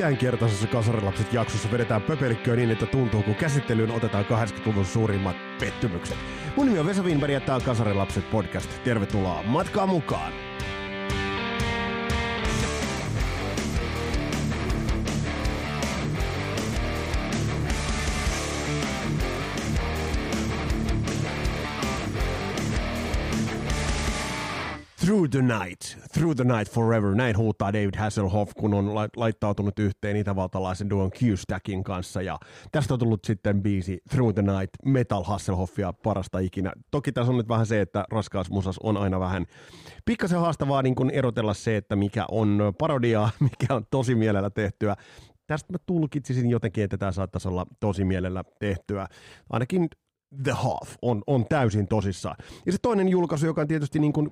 Tämänkertaisessa Kasarilapset jaksossa vedetään pöpelikköä niin, että tuntuu, kun käsittelyyn otetaan 80-luvun suurimmat pettymykset. Mun nimi on Vesa Winberg ja tää on Kasarilapset podcast. Tervetuloa matkaan mukaan! Through the Night, Through the Night Forever, näin huutaa David Hasselhoff, kun on laittautunut yhteen itävaltalaisen duon Q-Stackin kanssa, ja tästä on tullut sitten biisi Through the Night, Metal Hasselhoffia parasta ikinä. Toki tässä on nyt vähän se, että raskausmusas on aina vähän pikkasen haastavaa niin kuin erotella se, että mikä on parodiaa, mikä on tosi mielellä tehtyä. Tästä mä tulkitsisin jotenkin, että tämä saattaisi olla tosi mielellä tehtyä. Ainakin The Half on, on täysin tosissaan. Ja se toinen julkaisu, joka on tietysti niin kuin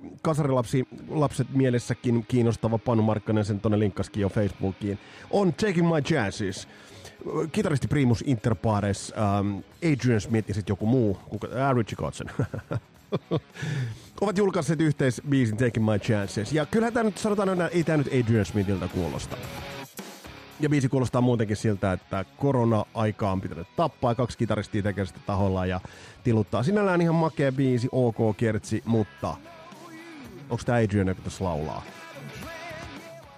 lapset mielessäkin kiinnostava, Panu Markkanen sen tuonne linkkaskin jo Facebookiin, on Taking My Chances. Kitaristi Primus Inter Pares, um, Adrian Smith ja sitten joku muu, kuka, äh, Richie Kotzen. ovat julkaisseet yhteisbiisin Taking My Chances. Ja kyllähän tämä nyt sanotaan, että ei tämä nyt Adrian Smithiltä kuulosta. Ja biisi kuulostaa muutenkin siltä, että korona-aika on pitänyt tappaa, kaksi kitaristia tekee sitä taholla ja tiluttaa. Sinällään ihan makea biisi, ok kertsi, mutta onko tämä Adrian, joka tässä laulaa?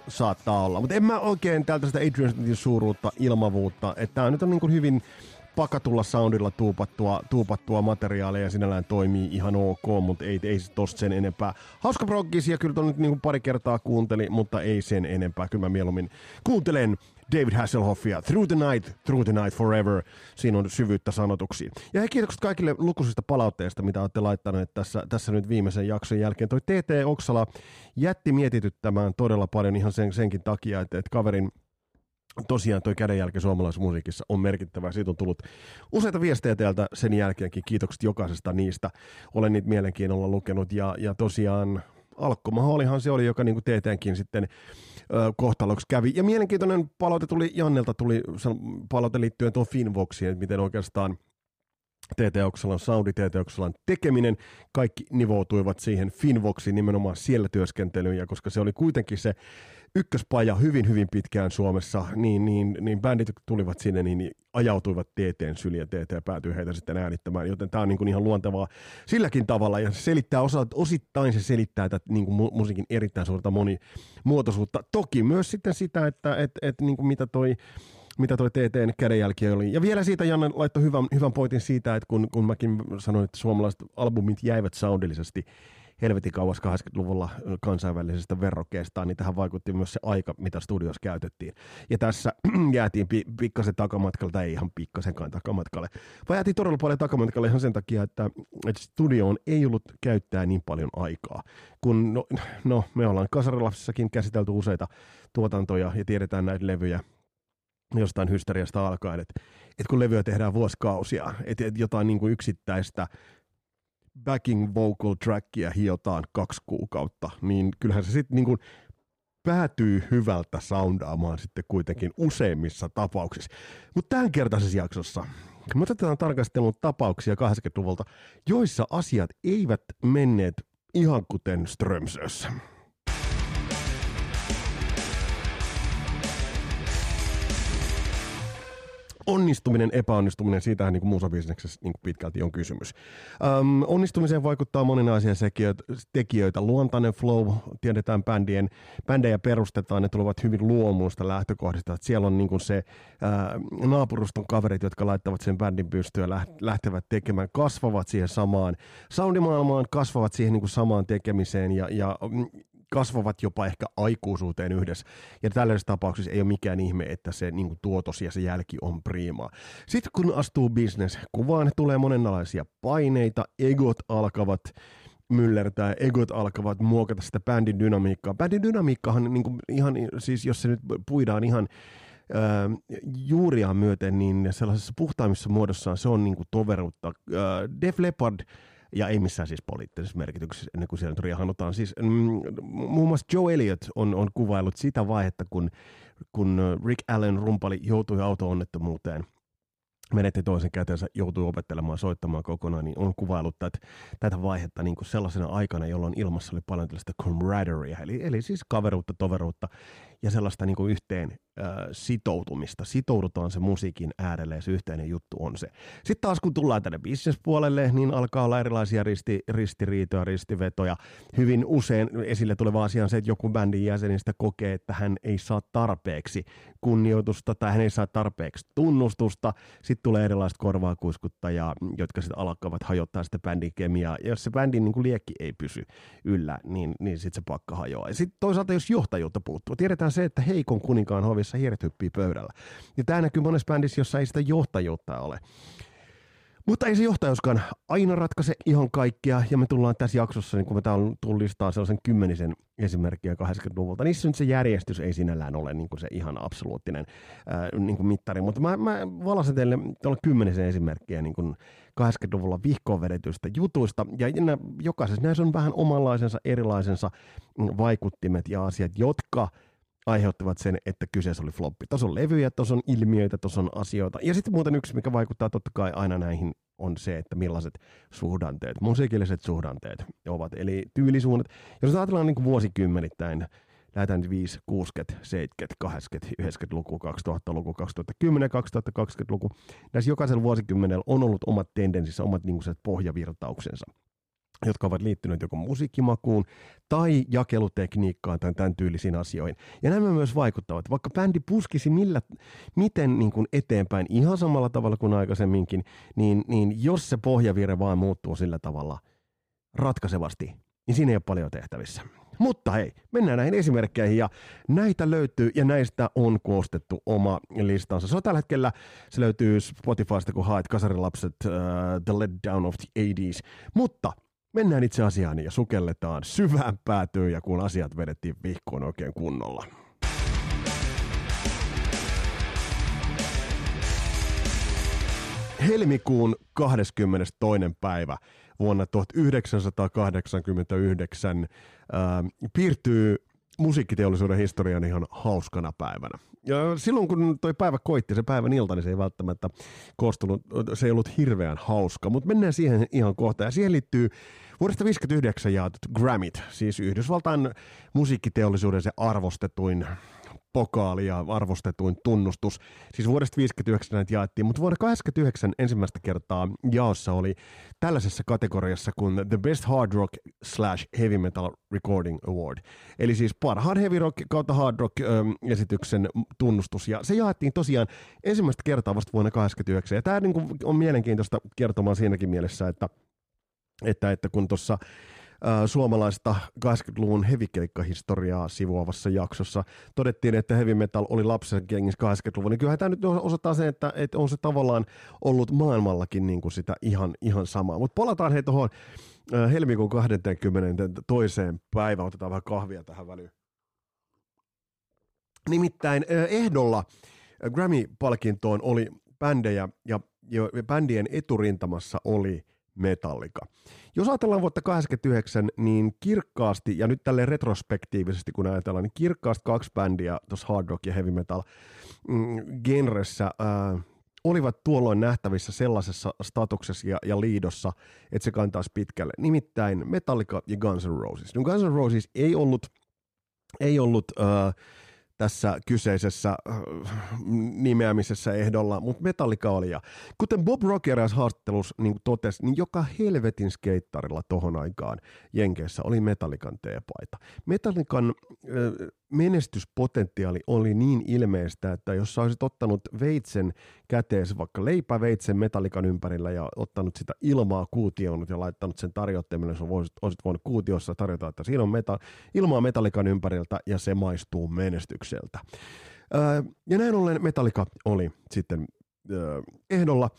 Saattaa olla, mutta en mä oikein täältä sitä Adrian Smithin suuruutta, ilmavuutta, että tämä nyt on niin kuin hyvin pakatulla soundilla tuupattua, tuupattua materiaalia ja sinällään toimii ihan ok, mutta ei, ei tosta sen enempää. Hauska proggisia kyllä ton nyt niin pari kertaa kuunteli, mutta ei sen enempää. Kyllä mä mieluummin kuuntelen David Hasselhoffia, Through the Night, Through the Night Forever. Siinä on syvyyttä sanotuksiin. Ja hei, kiitokset kaikille lukuisista palautteista, mitä olette laittaneet tässä, tässä nyt viimeisen jakson jälkeen. Toi TT Oksala jätti mietityttämään todella paljon ihan sen, senkin takia, että, että kaverin tosiaan toi kädenjälki suomalaisessa musiikissa on merkittävä. Siitä on tullut useita viestejä teiltä sen jälkeenkin. Kiitokset jokaisesta niistä. Olen niitä mielenkiinnolla lukenut ja, ja tosiaan alkkomahoolihan se oli, joka niin kuin sitten kohtaloksi kävi. Ja mielenkiintoinen palaute tuli, Jannelta tuli palaute liittyen tuon Finvoxiin, että miten oikeastaan TT Oksalan soundi, TT Oksalan tekeminen, kaikki nivoutuivat siihen Finvoxiin nimenomaan siellä työskentelyyn, ja koska se oli kuitenkin se ykköspaja hyvin, hyvin pitkään Suomessa, niin, niin, niin bändit tulivat sinne, niin ajautuivat TTn syliin ja TT heitä sitten äänittämään, joten tämä on niin kuin ihan luontevaa silläkin tavalla ja se selittää osa, osittain se selittää tätä niin kuin musiikin erittäin suurta monimuotoisuutta. Toki myös sitten sitä, että et, et, niin kuin mitä toi mitä toi TTn kädenjälki oli. Ja vielä siitä Janne laittoi hyvän, hyvän pointin siitä, että kun, kun mäkin sanoin, että suomalaiset albumit jäivät soundillisesti helvetin kauas 80-luvulla kansainvälisestä verrokkeesta, niin tähän vaikutti myös se aika, mitä studios käytettiin. Ja tässä jäätiin pi- pikkasen takamatkalle, tai ei ihan pikkasenkaan takamatkalle, vaan jäätiin todella paljon takamatkalle ihan sen takia, että, että studioon ei ollut käyttää niin paljon aikaa. Kun, no, no me ollaan Kasarilapsissakin käsitelty useita tuotantoja ja tiedetään näitä levyjä, jostain hysteriasta alkaen, että, että kun levyä tehdään vuosikausia, että, että jotain niin kuin yksittäistä backing vocal trackia hiotaan kaksi kuukautta, niin kyllähän se sitten niin päätyy hyvältä soundaamaan sitten kuitenkin useimmissa tapauksissa. Mutta tämänkertaisessa jaksossa me otetaan tarkastelun tapauksia 80-luvulta, joissa asiat eivät menneet ihan kuten Strömsössä. Onnistuminen, epäonnistuminen, siitähän niin musabisneksessä niin pitkälti on kysymys. Öm, onnistumiseen vaikuttaa moninaisia tekijöitä. Luontainen flow, tiedetään bändien, bändejä perustetaan, ne tulevat hyvin luomuista lähtökohdista. Että siellä on niin se ää, naapuruston kaverit, jotka laittavat sen bändin pystyä, lähtevät tekemään, kasvavat siihen samaan soundimaailmaan, kasvavat siihen niin samaan tekemiseen ja, ja mm, kasvavat jopa ehkä aikuisuuteen yhdessä. Ja tällaisessa tapauksessa ei ole mikään ihme, että se niin kuin tuotos ja se jälki on priimaa. Sitten kun astuu business kuvaan, tulee monenlaisia paineita, egot alkavat myllertää, egot alkavat muokata sitä bändin dynamiikkaa. Bändin dynamiikkahan niin kuin ihan, siis jos se nyt puidaan ihan äh, juuriaan myöten, niin sellaisessa puhtaimmissa muodossaan se on niin kuin toveruutta. Äh, Def Leppard ja ei missään siis poliittisessa merkityksessä ennen kuin siellä nyt halutaan. Siis, mm, muun muassa Joe Elliott on, on kuvaillut sitä vaihetta, kun, kun Rick Allen rumpali joutui auto-onnettomuuteen menetti toisen kätensä, joutui opettelemaan soittamaan kokonaan, niin on kuvailut tätä, tätä vaihetta niin kuin sellaisena aikana, jolloin ilmassa oli paljon tällaista camaraderia, eli, eli siis kaveruutta, toveruutta ja sellaista niin kuin yhteen äh, sitoutumista. Sitoudutaan se musiikin äärelle ja se yhteinen juttu on se. Sitten taas kun tullaan tänne bisnespuolelle, niin alkaa olla erilaisia risti, ristiriitoja, ristivetoja. Hyvin usein esille tuleva asia on se, että joku bändin jäsenistä kokee, että hän ei saa tarpeeksi kunnioitusta tai hän ei saa tarpeeksi tunnustusta. Sitten tulee erilaiset korvaakuiskuttajaa, jotka sitten alkavat hajottaa sitä bändin kemiaa. Ja jos se bändin niin kuin liekki ei pysy yllä, niin, niin sitten se pakka hajoaa. Ja sitten toisaalta, jos johtajuutta puuttuu, tiedetään se, että heikon kuninkaan hovissa hiiret hyppii pöydällä. Ja tämä näkyy monessa bändissä, jossa ei sitä johtajuutta ole. Mutta ei se johtajuuskaan aina ratkaise ihan kaikkia, ja me tullaan tässä jaksossa, niin kun me täällä tullistaa sellaisen kymmenisen esimerkkiä 80-luvulta, niissä nyt se järjestys ei sinällään ole niin kuin se ihan absoluuttinen ää, niin kuin mittari, mutta mä, mä valasen teille tuolla kymmenisen esimerkkiä niin kuin 80-luvulla vihkoon vedetyistä jutuista, ja jokaisessa näissä on vähän omanlaisensa, erilaisensa vaikuttimet ja asiat, jotka aiheuttivat sen, että kyseessä oli floppi. Tuossa on levyjä, tuossa on ilmiöitä, tuossa on asioita. Ja sitten muuten yksi, mikä vaikuttaa totta kai aina näihin, on se, että millaiset suhdanteet, musiikilliset suhdanteet ovat. Eli tyylisuunnat. Jos ajatellaan niin kuin vuosikymmenittäin, lähdetään nyt 5, 60, 70, 80, 90-luku, 2000-luku, 2010, 2020-luku. Näissä jokaisella vuosikymmenellä on ollut omat tendenssissä, omat niin kuin pohjavirtauksensa jotka ovat liittyneet joko musiikkimakuun tai jakelutekniikkaan tai tämän tyylisiin asioihin. Ja nämä myös vaikuttavat. Vaikka bändi puskisi millä, miten niin kuin eteenpäin ihan samalla tavalla kuin aikaisemminkin, niin, niin jos se pohjavire vaan muuttuu sillä tavalla ratkaisevasti, niin siinä ei ole paljon tehtävissä. Mutta hei, mennään näihin esimerkkeihin ja näitä löytyy ja näistä on koostettu oma listansa. Se on tällä hetkellä, se löytyy Spotifysta kun haet Kasarilapset uh, The Let Down of the 80s. Mutta Mennään itse asiaan ja sukelletaan syvään päätyyn ja kun asiat vedettiin vihkoon oikein kunnolla. Helmikuun 22. päivä vuonna 1989 ää, piirtyy musiikkiteollisuuden historian ihan hauskana päivänä. Ja silloin kun toi päivä koitti, se päivän ilta, niin se ei välttämättä koostunut, se ei ollut hirveän hauska, mutta mennään siihen ihan kohta. Ja siihen liittyy vuodesta 1959 jaetut Grammit, siis Yhdysvaltain musiikkiteollisuuden se arvostetuin pokaali ja arvostetuin tunnustus. Siis vuodesta 59 näitä jaettiin, mutta vuonna 89 ensimmäistä kertaa jaossa oli tällaisessa kategoriassa kuin The Best Hard Rock slash Heavy Metal Recording Award. Eli siis parhaan heavy rock kautta hard rock ähm, esityksen tunnustus. Ja se jaettiin tosiaan ensimmäistä kertaa vasta vuonna 89. Ja tämä niin on mielenkiintoista kertomaan siinäkin mielessä, että, että, että kun tuossa suomalaista 80-luvun hevikkeikkahistoriaa sivuavassa jaksossa. Todettiin, että heavy metal oli lapsen kengissä 80-luvun, niin kyllähän tämä nyt osoittaa sen, että, että on se tavallaan ollut maailmallakin niin kuin sitä ihan, ihan samaa. Mutta palataan hei tuohon helmikuun 20. toiseen päivään, otetaan vähän kahvia tähän väliin. Nimittäin ehdolla Grammy-palkintoon oli bändejä ja, ja bändien eturintamassa oli Metallica. Jos ajatellaan vuotta 89, niin kirkkaasti, ja nyt tälle retrospektiivisesti kun ajatellaan, niin kirkkaasti kaksi bändiä tuossa hard rock ja heavy metal mm, genressä ää, olivat tuolloin nähtävissä sellaisessa statuksessa ja, ja liidossa, että se kantaisi pitkälle. Nimittäin Metallica ja Guns N' Roses. No Guns N' Roses ei ollut, ei ollut ää, tässä kyseisessä äh, nimeämisessä ehdolla, mutta Metallica oli. Ja kuten Bob Rock eräs niin totesi, niin joka helvetin skeittarilla tohon aikaan Jenkeissä oli Metallican teepaita. Metallican äh, menestyspotentiaali oli niin ilmeistä, että jos sä olisit ottanut veitsen kätees, vaikka leipäveitsen metallikan ympärillä ja ottanut sitä ilmaa kuutioonut ja laittanut sen tarjottimelle, niin olisit, olisit voinut kuutiossa tarjota, että siinä on meta, ilmaa metallikan ympäriltä ja se maistuu menestykseltä. Öö, ja näin ollen Metallica oli sitten ehdolla.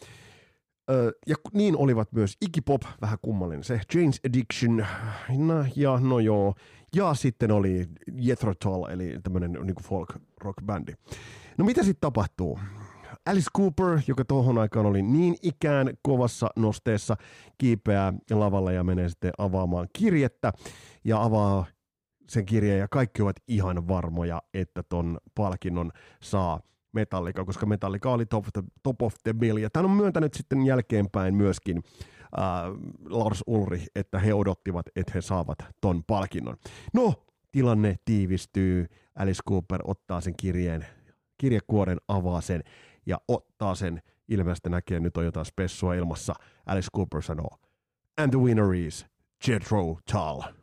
Ja niin olivat myös Iggy Pop, vähän kummallinen se, James Addiction, no, ja no joo, ja sitten oli Jethro Tull, eli tämmöinen niin folk rock bändi. No mitä sitten tapahtuu? Alice Cooper, joka tuohon aikaan oli niin ikään kovassa nosteessa, kiipeää lavalla ja menee sitten avaamaan kirjettä ja avaa sen kirjeen ja kaikki ovat ihan varmoja, että ton palkinnon saa Metallica, koska Metallica oli top the, top of the bill. Ja tämän on myöntänyt sitten jälkeenpäin myöskin äh, Lars Ulri, että he odottivat, että he saavat ton palkinnon. No, tilanne tiivistyy, Alice Cooper ottaa sen kirjeen kirjekuoren, avaa sen ja ottaa sen. Ilmeisesti näkee, nyt on jotain spessua ilmassa. Alice Cooper sanoo, and the winner is Jethro Tull.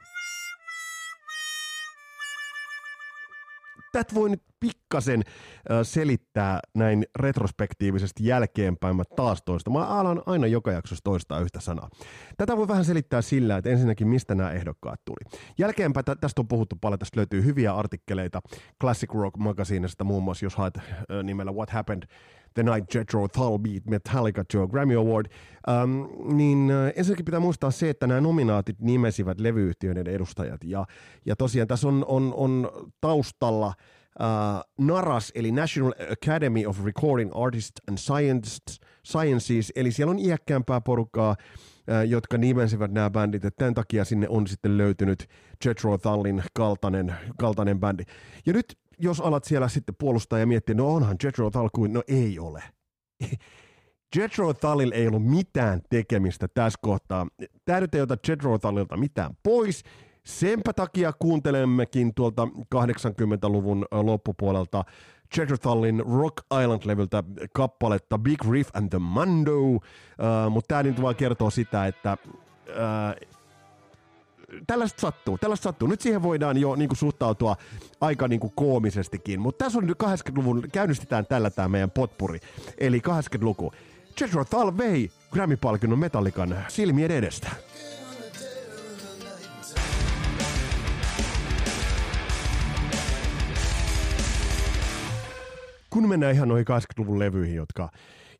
Tätä voi nyt pikkasen selittää näin retrospektiivisesti jälkeenpäin. Mä taas toista. Mä alan aina joka jaksossa toistaa yhtä sanaa. Tätä voi vähän selittää sillä, että ensinnäkin mistä nämä ehdokkaat tuli. Jälkeenpäin tästä on puhuttu paljon. Tästä löytyy hyviä artikkeleita Classic Rock Magazinesta muun muassa, jos haet nimellä What Happened The Night Jethro Tull Beat Metallica to a Grammy Award, um, niin uh, ensinnäkin pitää muistaa se, että nämä nominaatit nimesivät levyyhtiöiden edustajat. Ja, ja tosiaan tässä on, on, on taustalla uh, NARAS, eli National Academy of Recording Artists and Sciences, eli siellä on iäkkäämpää porukkaa, uh, jotka nimensivät nämä bändit, että tämän takia sinne on sitten löytynyt Jethro Tullin kaltainen, kaltainen bändi. Ja nyt jos alat siellä sitten puolustaa ja miettiä, no onhan Jethro Tull kuin, no ei ole. Jethro Tullilla ei ollut mitään tekemistä tässä kohtaa. Tämä nyt ei ota Jethro Tullilta mitään pois. Senpä takia kuuntelemmekin tuolta 80-luvun loppupuolelta Jethro Tullin Rock Island-levyltä kappaletta Big Riff and the Mando, uh, mutta tämä nyt vaan kertoo sitä, että uh, tällaista sattuu, tällaista sattuu. Nyt siihen voidaan jo niin kuin, suhtautua aika niin kuin, koomisestikin, mutta tässä on nyt 80-luvun, käynnistetään tällä tämä meidän potpuri, eli 80-luku. Jethro Tull vei Grammy-palkinnon Metallikan silmien edestä. Kun mennään ihan noihin 80-luvun levyihin, jotka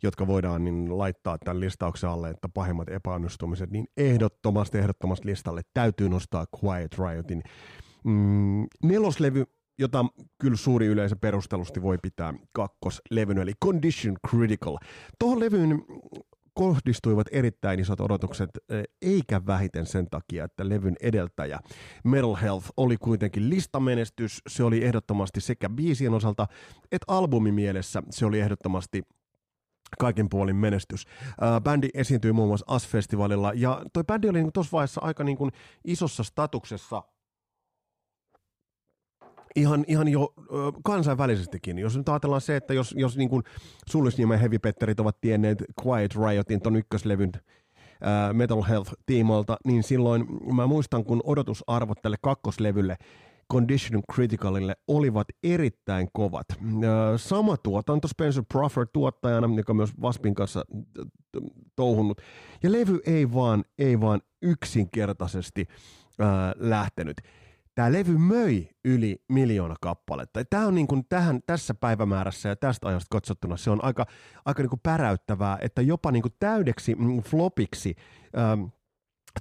jotka voidaan niin laittaa tämän listauksen alle, että pahimmat epäonnistumiset, niin ehdottomasti, ehdottomasti listalle täytyy nostaa Quiet Riotin mm, neloslevy, jota kyllä suuri yleisö perustelusti voi pitää kakkoslevyn, eli Condition Critical. Tuohon levyyn kohdistuivat erittäin isot odotukset, e, eikä vähiten sen takia, että levyn edeltäjä Metal Health oli kuitenkin listamenestys. Se oli ehdottomasti sekä biisien osalta että albumimielessä se oli ehdottomasti kaiken puolin menestys. Ää, bändi esiintyi muun muassa AS-festivaalilla, ja toi bändi oli niin tuossa vaiheessa aika niin kuin isossa statuksessa ihan, ihan jo ö, kansainvälisestikin. Jos nyt ajatellaan se, että jos, jos niin kuin Sulisnimen Heavy Petterit ovat tienneet Quiet Riotin ton ykköslevyn ää, Metal Health-tiimoilta, niin silloin mä muistan, kun odotusarvot tälle kakkoslevylle – Condition Criticalille olivat erittäin kovat. Sama tuotanto Spencer Proffer tuottajana, joka myös Waspin kanssa touhunut. Ja levy ei vaan, ei vaan yksinkertaisesti äh, lähtenyt. Tämä levy möi yli miljoona kappaletta. Tämä on niin kuin tähän, tässä päivämäärässä ja tästä ajasta katsottuna se on aika, aika niin kuin päräyttävää, että jopa niin kuin täydeksi mm, flopiksi ähm,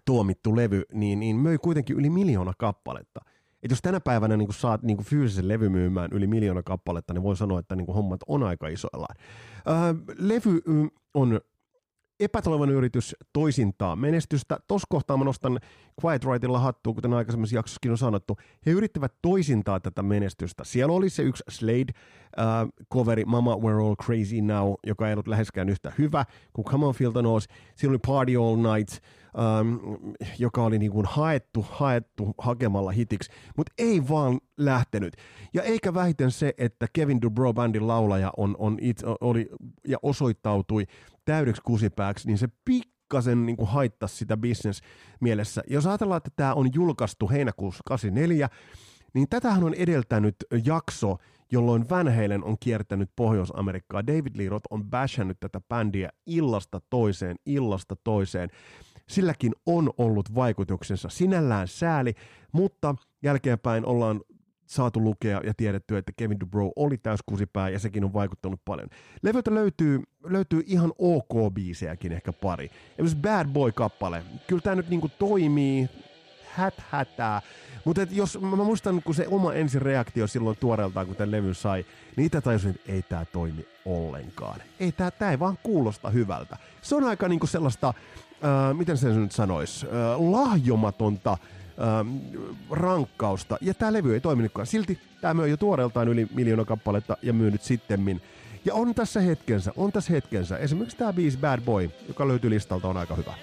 tuomittu levy, niin, niin möi kuitenkin yli miljoona kappaletta – että jos tänä päivänä niin saat niin fyysisen levy myymään yli miljoona kappaletta, niin voi sanoa, että niin hommat on aika isoillaan. Öö, levy on epätoivoinen yritys toisintaa menestystä. Tuossa kohtaa mä nostan Quiet Rightilla hattua, kuten aikaisemmassa jaksossakin on sanottu. He yrittävät toisintaa tätä menestystä. Siellä oli se yksi Slade-coveri, uh, Mama We're All Crazy Now, joka ei ollut läheskään yhtä hyvä kuin Come On the Nose. Siellä oli Party All Night, um, joka oli niin kuin haettu, haettu hakemalla hitiksi, mutta ei vaan lähtenyt. Ja eikä vähiten se, että Kevin Dubrow bandin laulaja on, on itse, oli ja osoittautui täydeksi kusipääksi, niin se pikkasen niin kuin haittasi sitä business mielessä. Jos ajatellaan, että tämä on julkaistu heinäkuussa 84, niin tätähän on edeltänyt jakso, jolloin Van Halen on kiertänyt Pohjois-Amerikkaa. David Lee Roth on bashannut tätä bändiä illasta toiseen, illasta toiseen. Silläkin on ollut vaikutuksensa. Sinällään sääli, mutta jälkeenpäin ollaan saatu lukea ja tiedetty, että Kevin Dubrow oli täyskusipää ja sekin on vaikuttanut paljon. Levyltä löytyy, löytyy ihan ok biisejäkin ehkä pari. Esimerkiksi Bad Boy-kappale. Kyllä tämä nyt niinku toimii, hät hätää. Mutta jos mä muistan, kun se oma ensireaktio silloin tuoreeltaan, kun tämän levyn sai, niin itse tajusin, että ei tämä toimi ollenkaan. Ei tämä, tämä ei vaan kuulosta hyvältä. Se on aika niinku sellaista, äh, miten sen nyt sanoisi, äh, lahjomatonta ähm, rankkausta. Ja tämä levy ei toiminutkaan. Silti tämä myö jo tuoreeltaan yli miljoona kappaletta ja myynyt sittemmin. Ja on tässä hetkensä, on tässä hetkensä. Esimerkiksi tämä biisi Bad Boy, joka löytyy listalta, on aika hyvä.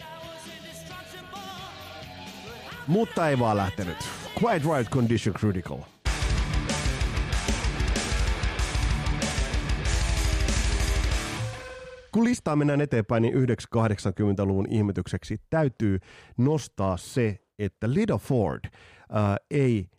Mutta ei vaan lähtenyt. Quite right condition critical. Kun listaa mennään eteenpäin, niin 980-luvun ihmetykseksi täytyy nostaa se, että Lida Ford ää, ei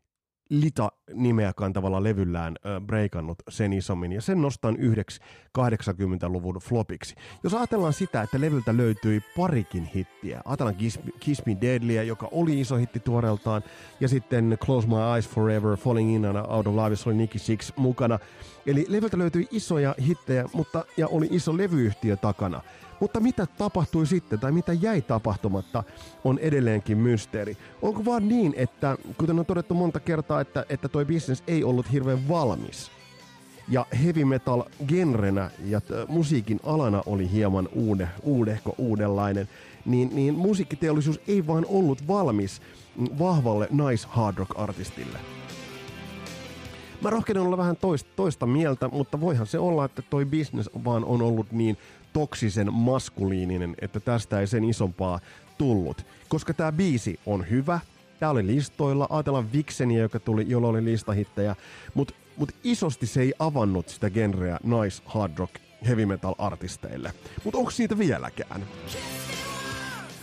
Lita-nimeä kantavalla levyllään breikannut sen isommin, ja sen nostan yhdeksi 80-luvun flopiksi. Jos ajatellaan sitä, että levyltä löytyi parikin hittiä, ajatellaan Kiss, Kiss Me Deadlyä, joka oli iso hitti tuoreeltaan, ja sitten Close My Eyes Forever, Falling In and Out of Love, oli Nicky Six mukana. Eli levyltä löytyi isoja hittejä, mutta ja oli iso levyyhtiö takana. Mutta mitä tapahtui sitten tai mitä jäi tapahtumatta on edelleenkin mysteeri. Onko vaan niin, että kuten on todettu monta kertaa, että, että toi business ei ollut hirveän valmis. Ja heavy metal genrenä ja t- musiikin alana oli hieman uude, uudehko uudenlainen, niin, niin musiikkiteollisuus ei vaan ollut valmis vahvalle nice hard rock artistille. Mä rohkenen olla vähän toista, toista mieltä, mutta voihan se olla, että toi business vaan on ollut niin toksisen maskuliininen, että tästä ei sen isompaa tullut. Koska tämä biisi on hyvä, tämä oli listoilla, ajatellaan Vixenia, joka tuli, jolla oli listahittejä, mutta mut isosti se ei avannut sitä genreä nice hard rock heavy metal artisteille. Mutta onko siitä vieläkään?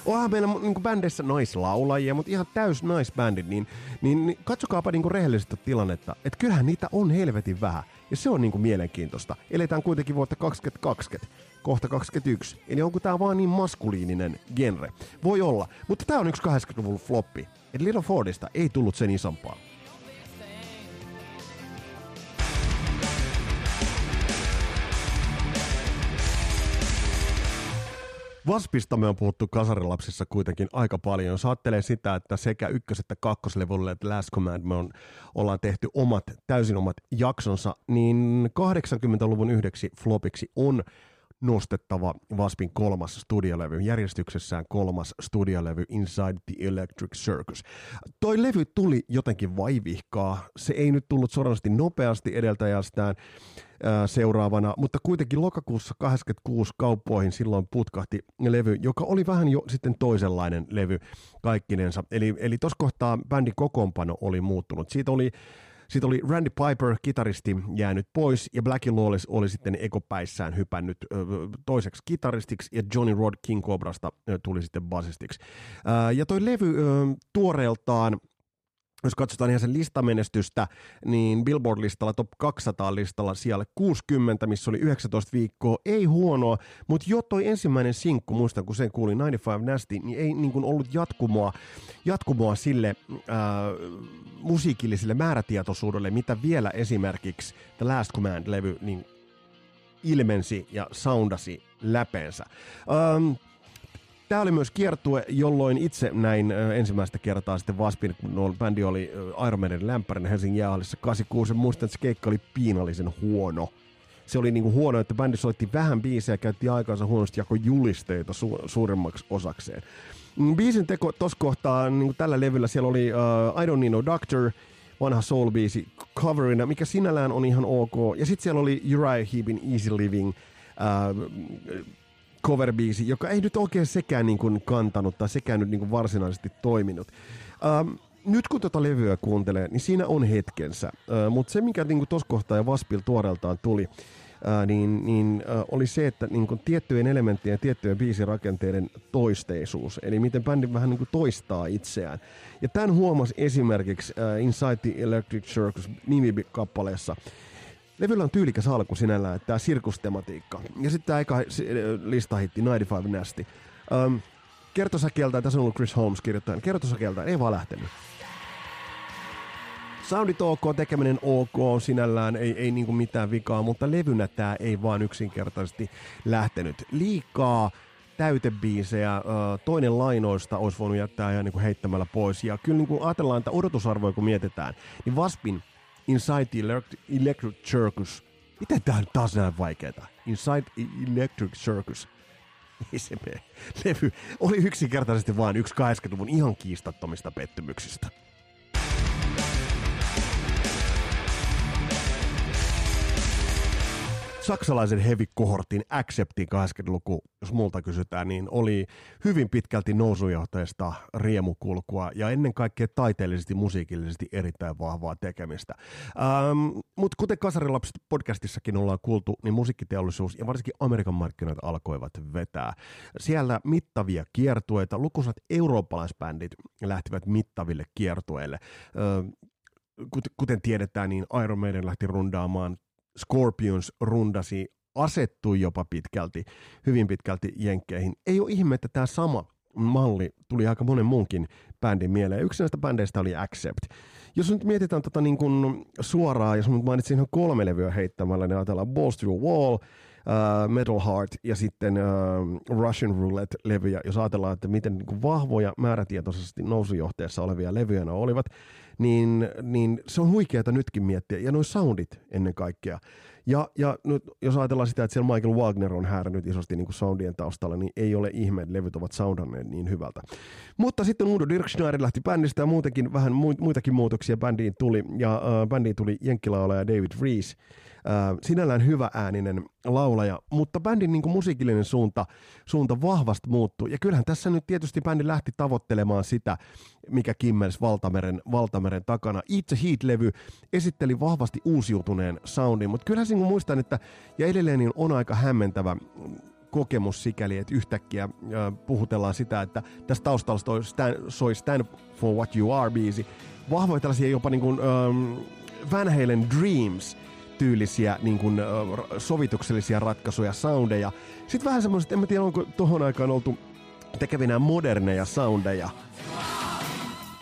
Onhan meillä niin bändissä naislaulajia, mutta ihan täys naisbändit, niin, niin, niin katsokaapa niin rehellisesti tilannetta, että kyllähän niitä on helvetin vähän. Ja se on niin mielenkiintoista. Eletään kuitenkin vuotta 2020 kohta 21. Eli onko tämä vaan niin maskuliininen genre? Voi olla, mutta tämä on yksi 80-luvun floppi. Eli Little Fordista ei tullut sen isompaa. Vaspista me on puhuttu kasarilapsissa kuitenkin aika paljon. Jos ajattelee sitä, että sekä ykkös- että kakkoslevulle että Last Command me on, ollaan tehty omat, täysin omat jaksonsa, niin 80-luvun yhdeksi flopiksi on nostettava Waspin kolmas studiolevy, järjestyksessään kolmas studiolevy Inside the Electric Circus. Toi levy tuli jotenkin vaivihkaa, se ei nyt tullut suorasti nopeasti edeltäjästään ää, seuraavana, mutta kuitenkin lokakuussa 86 kauppoihin silloin putkahti levy, joka oli vähän jo sitten toisenlainen levy kaikkinensa. Eli, eli tuossa kohtaa bändin kokoonpano oli muuttunut. Siitä oli sitten oli Randy Piper, kitaristi, jäänyt pois, ja Blackie Lawless oli sitten ekopäissään hypännyt toiseksi kitaristiksi, ja Johnny Rod King Cobrasta tuli sitten basistiksi. Ja toi levy tuoreeltaan jos katsotaan ihan sen listamenestystä, niin Billboard-listalla top 200 listalla siellä 60, missä oli 19 viikkoa, ei huonoa, mutta jo toi ensimmäinen sinkku, muistan kun sen kuuli 95 Nasty, niin ei niin kuin ollut jatkumoa, jatkumoa sille ää, musiikilliselle määrätietoisuudelle, mitä vielä esimerkiksi The Last Command-levy niin ilmensi ja soundasi läpeensä. Ähm, Tämä oli myös kiertue, jolloin itse näin ensimmäistä kertaa sitten Vaspin, kun bändi oli Iron Maiden lämpärinä Helsingin jäähallissa 86. Muistan, että se keikka oli piinallisen huono. Se oli niinku huono, että bändi soitti vähän biisejä, käytti aikaansa huonosti jako julisteita su- suuremmaksi osakseen. Mm, biisin teko tuossa kohtaa, niin tällä levyllä siellä oli uh, I Don't Need No Doctor, vanha soul-biisi coverina, mikä sinällään on ihan ok. Ja sitten siellä oli Uriah Heepin Easy Living, uh, coverbiisi, joka ei nyt oikein sekään niin kuin kantanut tai sekään nyt niin kuin varsinaisesti toiminut. Ähm, nyt kun tuota levyä kuuntelee, niin siinä on hetkensä. Äh, Mutta se, mikä niin tuossa kohtaa ja Vaspil tuoreeltaan tuli, äh, niin, niin äh, oli se, että niin kuin tiettyjen elementtien ja tiettyjen biisirakenteiden toisteisuus. Eli miten bändi vähän niin kuin toistaa itseään. Ja tämän huomasi esimerkiksi äh, Inside the Electric Circus nimikappaleessa. Levyllä on tyylikäs alku sinällään, tämä sirkustematiikka. Ja sitten tämä eka listahitti, 95 Nasty. Um, kertosäkieltä, tässä on ollut Chris Holmes kirjoittajan, kertosäkieltä ei vaan lähtenyt. Soundit ok, tekeminen ok, sinällään ei, ei niinku mitään vikaa, mutta levynä tämä ei vaan yksinkertaisesti lähtenyt. Liikaa täytebiisejä, toinen lainoista olisi voinut jättää ihan niinku heittämällä pois. Ja kyllä niinku ajatellaan, että odotusarvoja kun mietitään, niin Vaspin Inside the Electric Circus. Miten tää on taas näin vaikeeta? Inside Electric Circus. Ei se mene. Levy oli yksinkertaisesti vain yksi 80-luvun ihan kiistattomista pettymyksistä. Saksalaisen heavy-kohortin Acceptin 80-luku, jos multa kysytään, niin oli hyvin pitkälti nousujohteesta riemukulkua ja ennen kaikkea taiteellisesti, musiikillisesti erittäin vahvaa tekemistä. Ähm, Mutta kuten Kasarilapset podcastissakin ollaan kuultu, niin musiikkiteollisuus ja varsinkin Amerikan markkinat alkoivat vetää. Siellä mittavia kiertueita, lukuisat eurooppalaisbändit lähtivät mittaville kiertueille. Ähm, kuten tiedetään, niin Iron Maiden lähti rundaamaan Scorpions rundasi, asettui jopa pitkälti, hyvin pitkälti jenkkeihin. Ei ole ihme, että tämä sama malli tuli aika monen muunkin bändin mieleen. Yksi näistä bändeistä oli Accept. Jos nyt mietitään tota niin kuin suoraan, jos mainitsin ihan kolme levyä heittämällä, niin ajatellaan Balls to Wall, uh, Metal Heart ja sitten uh, Russian Roulette-levyjä, jos ajatellaan, että miten niin vahvoja määrätietoisesti nousujohteessa olevia levyjä ne olivat, niin, niin se on huikeaa nytkin miettiä. Ja noin soundit ennen kaikkea. Ja, ja nyt, jos ajatellaan sitä, että siellä Michael Wagner on häärännyt isosti niin kuin soundien taustalla, niin ei ole ihme, että levyt ovat soundanneet niin hyvältä. Mutta sitten Udo Dirkschneider lähti bändistä ja muutenkin vähän muitakin muutoksia bändiin tuli. Ja äh, bändiin tuli jenkkilaulaja David Rees, äh, sinällään hyvä ääninen laulaja, mutta bändin niin kuin musiikillinen suunta, suunta vahvasti muuttui. Ja kyllähän tässä nyt tietysti bändi lähti tavoittelemaan sitä, mikä kimmels Valtameren, Valtameren takana. Itse Heat-levy esitteli vahvasti uusiutuneen soundin, mutta kyllähän niin muistan, että ja edelleen niin on aika hämmentävä kokemus sikäli, että yhtäkkiä äh, puhutellaan sitä, että tässä taustalla soi Stand, soi Stand for What You Are biisi. Vahvoja tällaisia jopa niin kuin, ähm, Van Halen Dreams tyylisiä niin kuin, äh, sovituksellisia ratkaisuja, soundeja. Sitten vähän semmoiset, en mä tiedä onko tohon aikaan oltu tekevinä moderneja soundeja.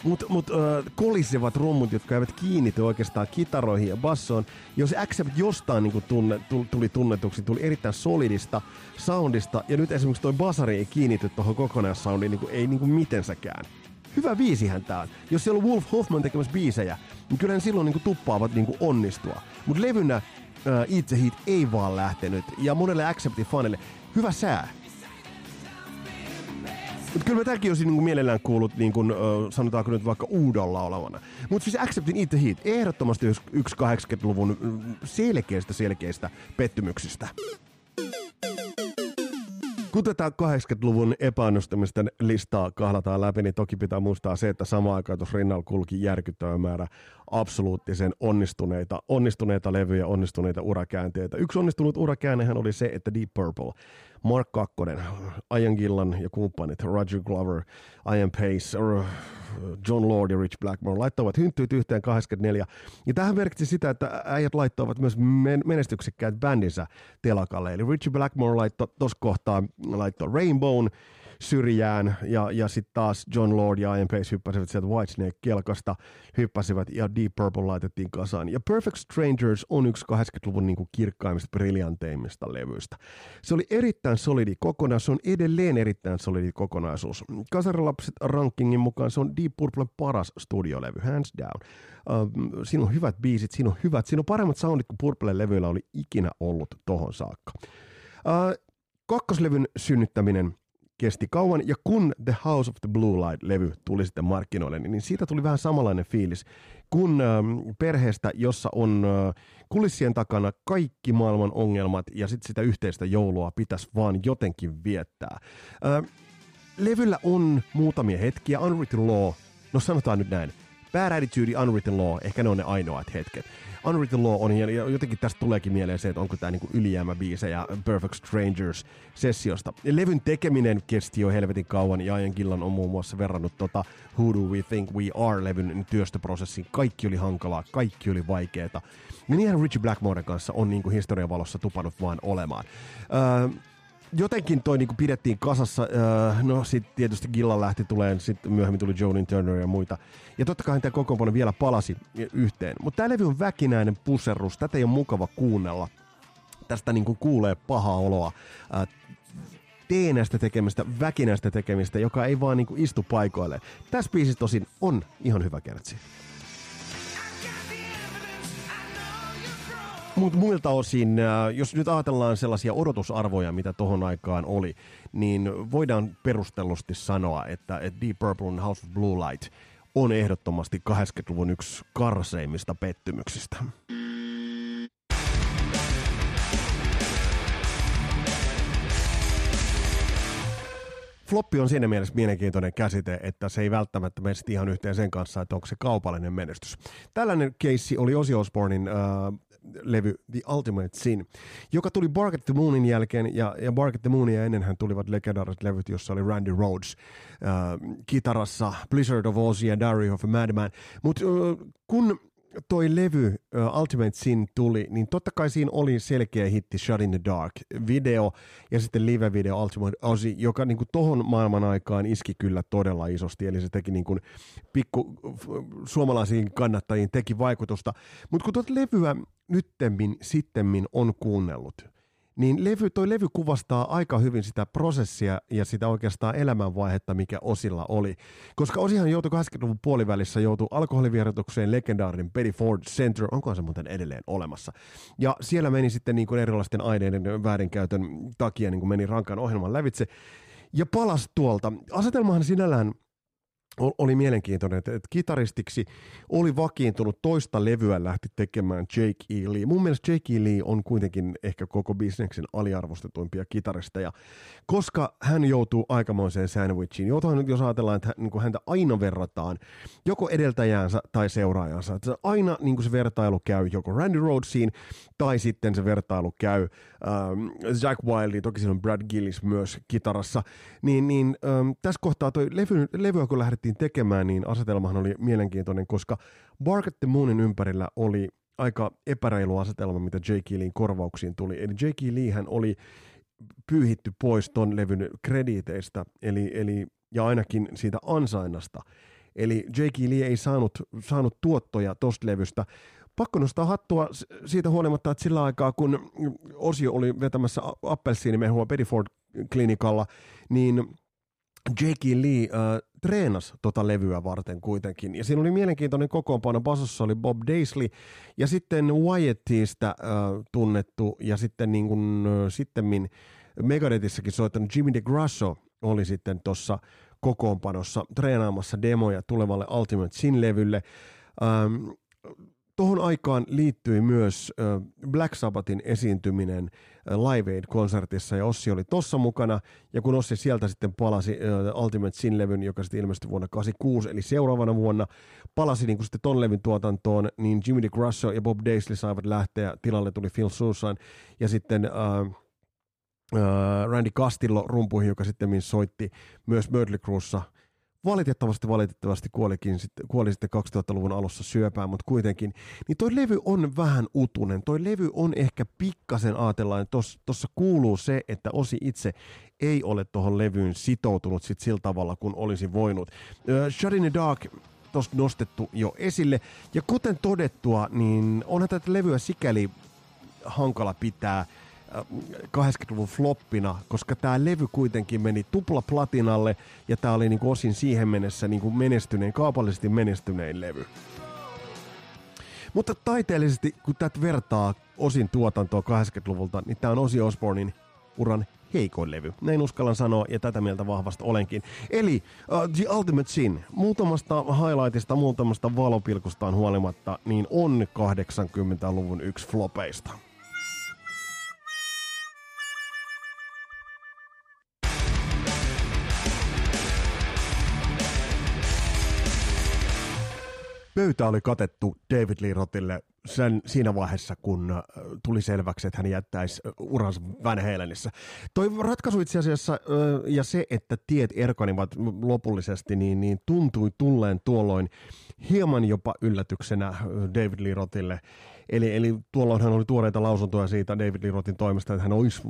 Mutta mut, äh, kolisevat rummut, jotka eivät kiinnity oikeastaan kitaroihin ja bassoon. Jos Accept jostain niin tunne, tuli tunnetuksi, tuli erittäin solidista soundista, ja nyt esimerkiksi toi basari ei kiinnity tuohon kokonaissoundiin niin ei niin kuin mitensäkään. Hyvä biisihän tää on. Jos siellä on Wolf Hoffman tekemässä biisejä, niin kyllä ne silloin niin kuin tuppaavat niin kuin onnistua. Mutta levynä äh, itse hit ei vaan lähtenyt, ja monelle Acceptin fanille hyvä sää mutta kyllä mä tämänkin olisin niin mielellään kuullut, niin kuin, sanotaanko nyt vaikka uudolla olevana. Mutta siis Acceptin Eat the Heat, ehdottomasti yksi 80-luvun selkeistä selkeistä pettymyksistä. Kun tätä 80-luvun epäonnistumisten listaa kahlataan läpi, niin toki pitää muistaa se, että samaan aikaan tuossa rinnalla kulki järkyttävä määrä absoluuttisen onnistuneita, onnistuneita levyjä, onnistuneita urakäänteitä. Yksi onnistunut urakäännehän oli se, että Deep Purple Mark Kakkonen, Ian Gillan ja kumppanit, Roger Glover, Ian Pace, John Lord ja Rich Blackmore laittoivat hynttyyt yhteen 84. Ja tähän merkitsi sitä, että äijät laittoivat myös menestyksekkäät bändinsä telakalle. Eli Rich Blackmore laittoi tuossa kohtaa laittoi Rainbown, syrjään ja, ja sitten taas John Lord ja Ian Pace hyppäsivät sieltä Whitesnake-kelkasta, hyppäsivät ja Deep Purple laitettiin kasaan. Ja Perfect Strangers on yksi 80-luvun niin kirkkaimmista, briljanteimmista levyistä. Se oli erittäin solidi kokonaisuus, se on edelleen erittäin solidi kokonaisuus. Kasarilapset rankingin mukaan se on Deep Purple paras studiolevy, hands down. Uh, siinä on hyvät biisit, siinä on hyvät, siinä on paremmat soundit kuin Purple levyillä oli ikinä ollut tohon saakka. Uh, kakkoslevyn synnyttäminen kesti kauan, ja kun The House of the Blue Light-levy tuli sitten markkinoille, niin siitä tuli vähän samanlainen fiilis kun ähm, perheestä, jossa on äh, kulissien takana kaikki maailman ongelmat ja sitten sitä yhteistä joulua pitäisi vaan jotenkin viettää. Äh, levyllä on muutamia hetkiä, Unwritten Law, no sanotaan nyt näin, Bad Attitude Unwritten Law, ehkä ne on ne ainoat hetket. Unwritten Law on, ja jotenkin tästä tuleekin mieleen se, että onko tämä niinku ylijäämäbiisejä Perfect Strangers sessiosta. Levyn tekeminen kesti jo helvetin kauan, ja Ian Gillan on muun muassa verrannut tota Who Do We Think We Are-levyn työstöprosessiin. Kaikki oli hankalaa, kaikki oli vaikeeta. Ja niinhän Richie Blackmoren kanssa on niinku historian valossa tupannut vaan olemaan. Öö, jotenkin toi niinku pidettiin kasassa. Öö, no sitten tietysti Gillan lähti tulee, sitten myöhemmin tuli Jolin Turner ja muita. Ja totta kai tämä kokoonpano vielä palasi yhteen. Mutta tämä levy on väkinäinen puserrus. Tätä ei ole mukava kuunnella. Tästä niinku kuulee pahaa oloa. Öö, teenästä tekemistä, väkinäistä tekemistä, joka ei vaan niinku istu paikoille. Tässä biisissä tosin on ihan hyvä kertsi. Mutta muilta osin, äh, jos nyt ajatellaan sellaisia odotusarvoja, mitä tohon aikaan oli, niin voidaan perustellusti sanoa, että Deep Purplein House of Blue Light on ehdottomasti 80-luvun yksi karseimmista pettymyksistä. floppi on siinä mielessä mielenkiintoinen käsite, että se ei välttämättä mene ihan yhteen sen kanssa, että onko se kaupallinen menestys. Tällainen keissi oli Osi Osbornin äh, levy The Ultimate Sin, joka tuli Bark at the Moonin jälkeen, ja, ja Bark at the Moonia ennenhän tulivat legendaariset levyt, jossa oli Randy Rhodes äh, kitarassa, Blizzard of Ozzy ja Diary of a Madman. Mutta äh, kun toi levy uh, Ultimate Sin tuli, niin totta kai siinä oli selkeä hitti Shut in the Dark video ja sitten live-video Ultimate Ozzy, joka niin tohon maailman aikaan iski kyllä todella isosti, eli se teki niin kuin pikku suomalaisiin kannattajiin teki vaikutusta. Mutta kun tuota levyä nyttemmin, sittemmin on kuunnellut, niin levy, toi levy kuvastaa aika hyvin sitä prosessia ja sitä oikeastaan elämänvaihetta, mikä Osilla oli. Koska Osihan joutui 80-luvun puolivälissä, joutui alkoholivierotukseen legendaarinen Betty Ford Center, onkohan se muuten edelleen olemassa. Ja siellä meni sitten niin kuin erilaisten aineiden väärinkäytön takia niin kuin meni rankan ohjelman lävitse ja palasi tuolta. Asetelmahan sinällään oli mielenkiintoinen, että, että kitaristiksi oli vakiintunut toista levyä lähti tekemään Jake E. Lee. Mun mielestä Jake E. Lee on kuitenkin ehkä koko bisneksen aliarvostetuimpia kitaristeja, koska hän joutuu aikamoiseen sandwichiin. Joutuuhan nyt, jos ajatellaan, että niin häntä aina verrataan joko edeltäjäänsä tai seuraajansa. Että aina niin kuin se vertailu käy joko Randy Rhodesiin tai sitten se vertailu käy ähm, Jack Wildy, toki siinä on Brad Gillis myös kitarassa. Niin, niin ähm, tässä kohtaa toi levy, levyä kun lähdettiin lähdettiin tekemään, niin asetelmahan oli mielenkiintoinen, koska Bark at the Moonin ympärillä oli aika epäreilu asetelma, mitä J.K. Leein korvauksiin tuli. Eli J.K. Lee hän oli pyyhitty pois ton levyn krediiteistä, eli, eli, ja ainakin siitä ansainnasta. Eli J.K. Lee ei saanut, saanut tuottoja tosta levystä. Pakko nostaa hattua siitä huolimatta, että sillä aikaa, kun Osio oli vetämässä appelsiinimehua Bedford klinikalla, niin J.K. Lee äh, treenasi tota levyä varten kuitenkin. Ja siinä oli mielenkiintoinen kokoonpano. Basossa oli Bob Daisley ja sitten Wyattista äh, tunnettu ja sitten niin kuin, äh, sittemmin Megadethissäkin soittanut Jimmy DeGrasso oli sitten tuossa kokoonpanossa treenaamassa demoja tulevalle Ultimate Sin-levylle. Ähm, Tuohon aikaan liittyi myös Black Sabbathin esiintyminen Live Aid-konsertissa ja Ossi oli tossa mukana ja kun Ossi sieltä sitten palasi Ultimate Sin-levyn, joka sitten ilmestyi vuonna 86 eli seuraavana vuonna, palasi niin sitten ton levyn tuotantoon, niin Jimmy DeGrasso ja Bob Daisley saivat lähteä, tilalle tuli Phil Susan ja sitten uh, Randy Castillo rumpuihin, joka sitten soitti myös Mötley Cruessa valitettavasti valitettavasti kuolikin, kuoli sitten 2000-luvun alussa syöpään, mutta kuitenkin, niin toi levy on vähän utunen. Toi levy on ehkä pikkasen ajatellaan, tuossa kuuluu se, että Osi itse ei ole tuohon levyyn sitoutunut sit sillä tavalla, kun olisi voinut. Uh, Shut in the Dark tuosta nostettu jo esille, ja kuten todettua, niin onhan tätä levyä sikäli hankala pitää 80-luvun floppina, koska tämä levy kuitenkin meni tupla platinalle ja tämä oli niinku osin siihen mennessä niinku menestynein, kaupallisesti menestynein levy. Mutta taiteellisesti, kun tätä vertaa osin tuotantoa 80-luvulta, niin tämä on Osi Osbornin uran heikoin levy. Näin uskallan sanoa, ja tätä mieltä vahvasti olenkin. Eli uh, The Ultimate Sin, muutamasta highlightista, muutamasta valopilkustaan huolimatta, niin on 80-luvun yksi flopeista. Pöytä oli katettu David Lee Rothille sen, siinä vaiheessa, kun äh, tuli selväksi, että hän jättäisi äh, uransa Van Halenissä. Toi ratkaisu itse asiassa äh, ja se, että tiet erkanivat lopullisesti, niin, niin tuntui tulleen tuolloin hieman jopa yllätyksenä David Lee Rothille. Eli, eli tuolloin hän oli tuoreita lausuntoja siitä David Lee Rothin toimesta, että hän olisi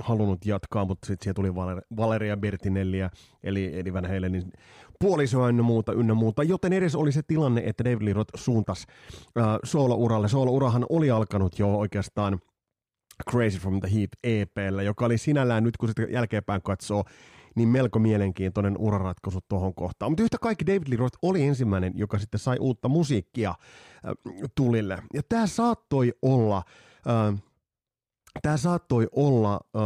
halunnut jatkaa, mutta sitten siihen tuli Valeria Bertinelliä, eli, eli Van Halenin puolisoa ynnä muuta, ynnä muuta, joten edes oli se tilanne, että David Lee Roth suuntasi äh, soolo-uralle. Soolo-urahan oli alkanut jo oikeastaan Crazy from the Heat EPllä, joka oli sinällään nyt, kun sitä jälkeenpäin katsoo, niin melko mielenkiintoinen uraratkaisu tuohon kohtaan. Mutta yhtä kaikki David Lee Roth oli ensimmäinen, joka sitten sai uutta musiikkia äh, tulille. Ja tämä saattoi olla... Äh, Tämä saattoi olla äh,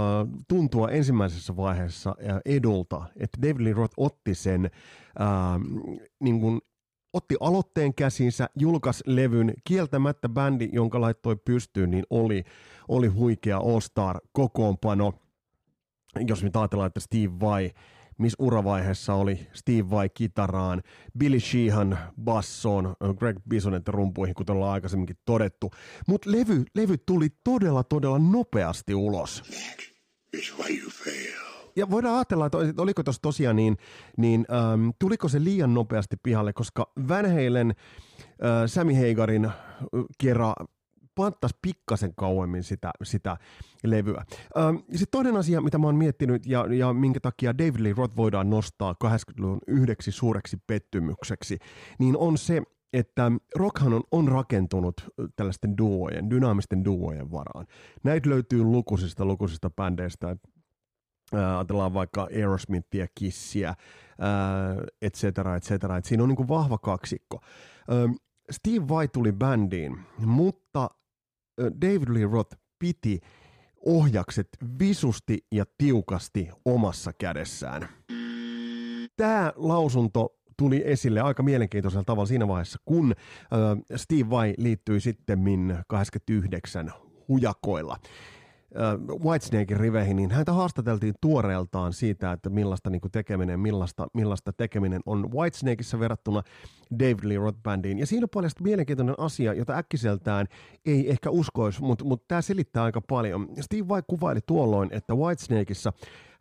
tuntua ensimmäisessä vaiheessa äh, edulta, että David Lee Roth otti sen äh, niin kuin otti aloitteen käsinsä, julkaisi levyn, kieltämättä bändi, jonka laittoi pystyyn, niin oli, oli huikea All-Star kokoonpano. Jos me ajatellaan, että Steve Vai missä uravaiheessa oli Steve Vai kitaraan, Billy Sheehan bassoon, Greg Bisonet rumpuihin, kuten ollaan aikaisemminkin todettu. Mutta levy, levy tuli todella, todella nopeasti ulos. Ja voidaan ajatella, että oliko tuossa tosiaan niin, niin ähm, tuliko se liian nopeasti pihalle, koska Van Halen, äh, Sammy Hagarin äh, kera panttas pikkasen kauemmin sitä, sitä levyä. Ähm, Sitten toinen asia, mitä mä oon miettinyt ja, ja minkä takia David Lee Roth voidaan nostaa 80-luvun yhdeksi suureksi pettymykseksi, niin on se, että rockhan on, on rakentunut tällaisten duojen, dynaamisten duojen varaan. Näitä löytyy lukuisista, lukuisista bändeistä. Äh, ajatellaan vaikka Aerosmithia, Kissiä, äh, et cetera, et cetera. Et siinä on niin kuin vahva kaksikko. Steve Vai tuli bändiin, mutta David Lee Roth piti ohjakset visusti ja tiukasti omassa kädessään. Tämä lausunto tuli esille aika mielenkiintoisella tavalla siinä vaiheessa, kun Steve Vai liittyi sitten 89 hujakoilla. Whitesnakein riveihin, niin häntä haastateltiin tuoreeltaan siitä, että millaista niin tekeminen, millaista, millaista tekeminen on Whitesnakeissa verrattuna David Lee Roth Bandiin. Ja siinä on paljon mielenkiintoinen asia, jota äkkiseltään ei ehkä uskoisi, mutta, mutta tämä selittää aika paljon. Steve Vai kuvaili tuolloin, että Whitesnakeissa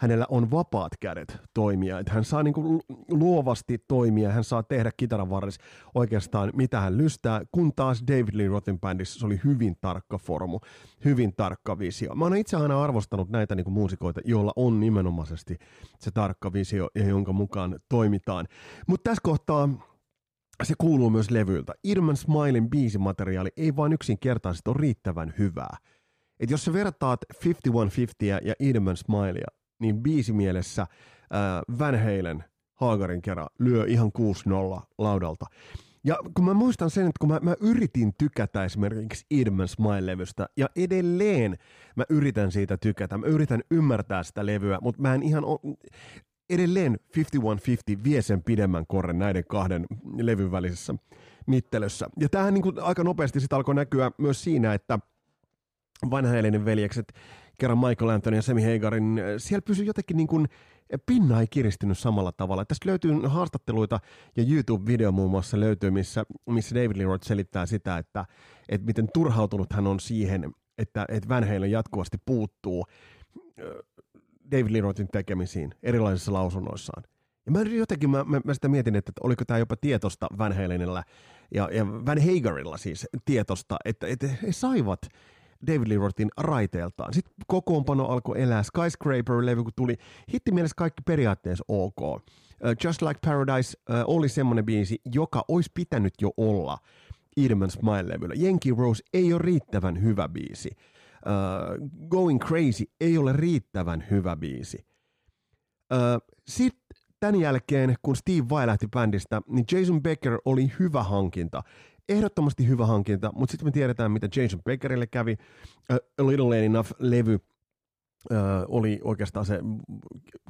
hänellä on vapaat kädet toimia, että hän saa niin kuin luovasti toimia, hän saa tehdä kitaran varressa oikeastaan mitä hän lystää, kun taas David Lee Rothin bändissä se oli hyvin tarkka formu, hyvin tarkka visio. Mä oon itse aina arvostanut näitä niin kuin muusikoita, joilla on nimenomaisesti se tarkka visio ja jonka mukaan toimitaan. Mutta tässä kohtaa se kuuluu myös levyltä. Irman Smilein biisimateriaali ei vain yksinkertaisesti ole riittävän hyvää. Et jos sä vertaat 5150 ja Irman Smilea, niin biisimielessä äh, Van Halen Haagarin kerran lyö ihan 6-0 laudalta. Ja kun mä muistan sen, että kun mä, mä yritin tykätä esimerkiksi Edmund Smile-levystä, ja edelleen mä yritän siitä tykätä, mä yritän ymmärtää sitä levyä, mutta mä en ihan, o- edelleen 5150 vie sen pidemmän korren näiden kahden levyn välisessä mittelössä. Ja tämähän niin kuin aika nopeasti sitten alkoi näkyä myös siinä, että vanhaelinen veljekset, kerran Michael Anthony ja Semi Hagarin, siellä pysyi jotenkin niin kuin, pinna ei kiristynyt samalla tavalla. Tästä löytyy haastatteluita ja YouTube-video muun muassa löytyy, missä, missä David Lee Roth selittää sitä, että, että miten turhautunut hän on siihen, että, että Van Halen jatkuvasti puuttuu David Lee Rothin tekemisiin erilaisissa lausunnoissaan. Ja mä jotenkin, mä, mä, mä sitä mietin, että oliko tämä jopa tietosta Van ja, ja Van Hagerilla siis tietosta, että, että he saivat David Lee Rothin raiteeltaan. Sitten kokoonpano alkoi elää. Skyscraper-levy kun tuli, hitti mielessä kaikki periaatteessa ok. Uh, Just Like Paradise uh, oli semmoinen biisi, joka olisi pitänyt jo olla Edelman Smile-levyllä. Yankee Rose ei ole riittävän hyvä biisi. Uh, Going Crazy ei ole riittävän hyvä biisi. Uh, Sitten tämän jälkeen, kun Steve Vai lähti bändistä, niin Jason Becker oli hyvä hankinta ehdottomasti hyvä hankinta, mutta sitten me tiedetään, mitä Jason Beckerille kävi. A Little Ain't Enough-levy oli oikeastaan se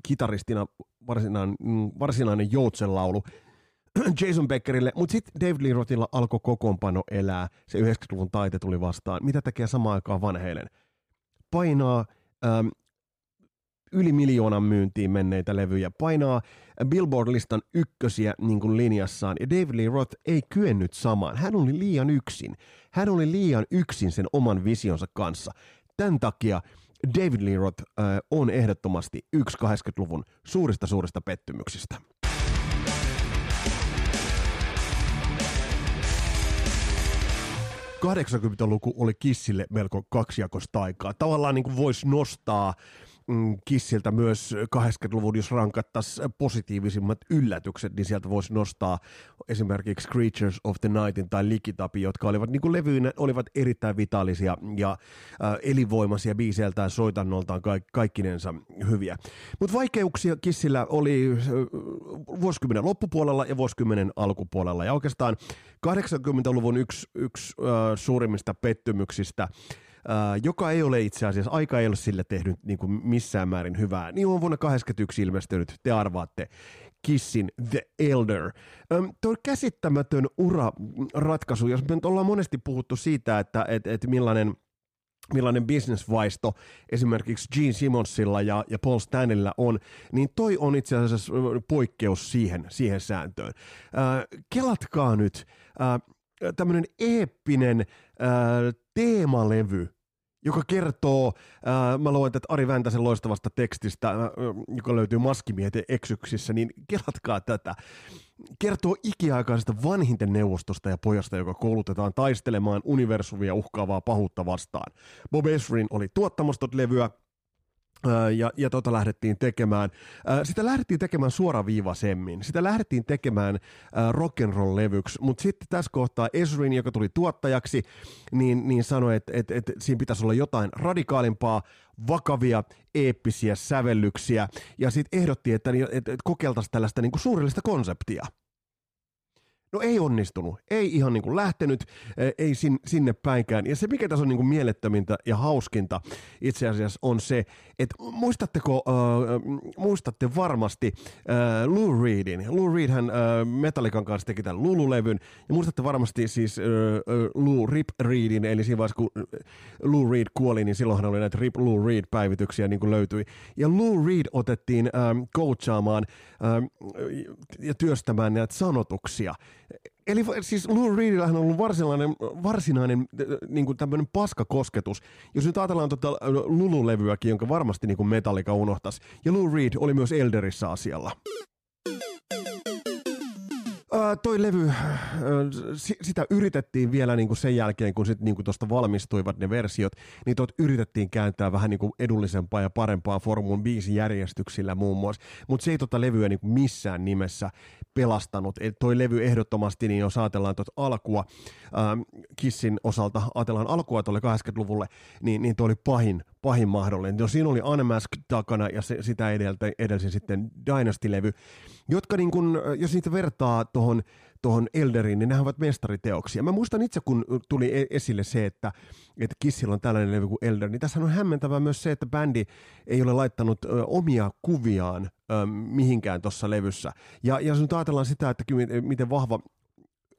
kitaristina varsinainen, varsinainen joutsenlaulu Jason Beckerille, mutta sitten David Lee Rothilla alkoi kokoonpano elää, se 90-luvun taite tuli vastaan. Mitä tekee samaan aikaan vanheilen? Painaa um, yli miljoonan myyntiin menneitä levyjä, painaa Billboard-listan ykkösiä niin kuin linjassaan, ja David Lee Roth ei kyennyt samaan. Hän oli liian yksin. Hän oli liian yksin sen oman visionsa kanssa. Tämän takia David Lee Roth äh, on ehdottomasti yksi 80-luvun suurista suurista pettymyksistä. luku oli Kissille melko kaksijakosta aikaa. Tavallaan niin kuin voisi nostaa Mm, Kissiltä myös 80-luvun, jos rankattaisiin positiivisimmat yllätykset, niin sieltä voisi nostaa esimerkiksi Creatures of the Nightin tai Likitapi, jotka olivat niin kuin levyinä olivat erittäin vitaalisia ja äh, elinvoimaisia biiseiltään soitannoltaan ka- kaikkinensa hyviä. Mutta vaikeuksia Kissillä oli äh, vuosikymmenen loppupuolella ja vuosikymmenen alkupuolella ja oikeastaan 80-luvun yksi, yksi äh, suurimmista pettymyksistä joka ei ole itse asiassa, aika ei ole sille tehnyt niin kuin missään määrin hyvää, niin on vuonna 81 ilmestynyt, te arvaatte, Kissin The Elder. Um, tuo käsittämätön ura-ratkaisu, jos me nyt ollaan monesti puhuttu siitä, että et, et millainen millainen bisnesvaisto esimerkiksi Gene Simmonsilla ja, ja Paul Stanleyllä on, niin toi on itse asiassa poikkeus siihen, siihen sääntöön. Äh, kelatkaa nyt, äh, tämmöinen eeppinen äh, teemalevy, joka kertoo, äh, mä luen tätä Ari Väntäsen loistavasta tekstistä, äh, joka löytyy Maskimieten eksyksissä, niin kelatkaa tätä. Kertoo ikiaikaisesta vanhinten neuvostosta ja pojasta, joka koulutetaan taistelemaan universumia uhkaavaa pahuutta vastaan. Bob Esrin oli tuottamassa levyä, ja, ja tota lähdettiin tekemään. Sitä lähdettiin tekemään suoraviivaisemmin. Sitä lähdettiin tekemään rock'n'roll-levyksi, mutta sitten tässä kohtaa Esrin, joka tuli tuottajaksi, niin, niin sanoi, että et, et, siinä pitäisi olla jotain radikaalimpaa, vakavia, eeppisiä sävellyksiä, ja sitten ehdotti, että et, et kokeiltaisiin tällaista niinku suurellista konseptia. No ei onnistunut, ei ihan niin kuin lähtenyt, ei sin, sinne päinkään. Ja se, mikä tässä on niin kuin mielettömintä ja hauskinta itse asiassa on se, että muistatteko, äh, muistatte varmasti äh, Lou Reedin. Lou Reed hän äh, Metallican kanssa teki tämän Lulu-levyn. Ja muistatte varmasti siis äh, Lou Rip Reedin, eli siinä vaiheessa kun Lou Reed kuoli, niin silloinhan oli näitä Rip Lou Reed-päivityksiä niin kuin löytyi. Ja Lou Reed otettiin äh, coachaamaan äh, ja työstämään näitä sanotuksia. Eli siis Lou Reedillähän on ollut varsinainen, varsinainen niin kuin tämmöinen paskakosketus. Jos nyt ajatellaan tuota Lulu-levyäkin, jonka varmasti niin kuin Metallica unohtaisi. Ja Lou Reed oli myös Elderissä asialla. Uh, toi levy, uh, sitä yritettiin vielä niin kuin sen jälkeen, kun sitten niin tuosta valmistuivat ne versiot, niin tuot yritettiin kääntää vähän niin kuin edullisempaa ja parempaa Formun 5 järjestyksillä muun muassa, mutta se ei tota levyä niin kuin missään nimessä pelastanut. Et toi levy ehdottomasti, niin jos ajatellaan tuota alkua, ähm, Kissin osalta ajatellaan alkua tuolle 80-luvulle, niin, niin toi oli pahin, pahin mahdollinen. No, siinä oli Unmasked takana ja se, sitä edeltä, edelsi sitten Dynasty-levy, jotka niin kun, jos niitä vertaa tuohon tuohon Elderiin, niin nämä ovat mestariteoksia. Mä muistan itse, kun tuli e- esille se, että, että Kissillä on tällainen levy kuin Elder, niin tässä on hämmentävää myös se, että bändi ei ole laittanut omia kuviaan mihinkään tuossa levyssä. Ja, ja jos nyt ajatellaan sitä, että miten vahva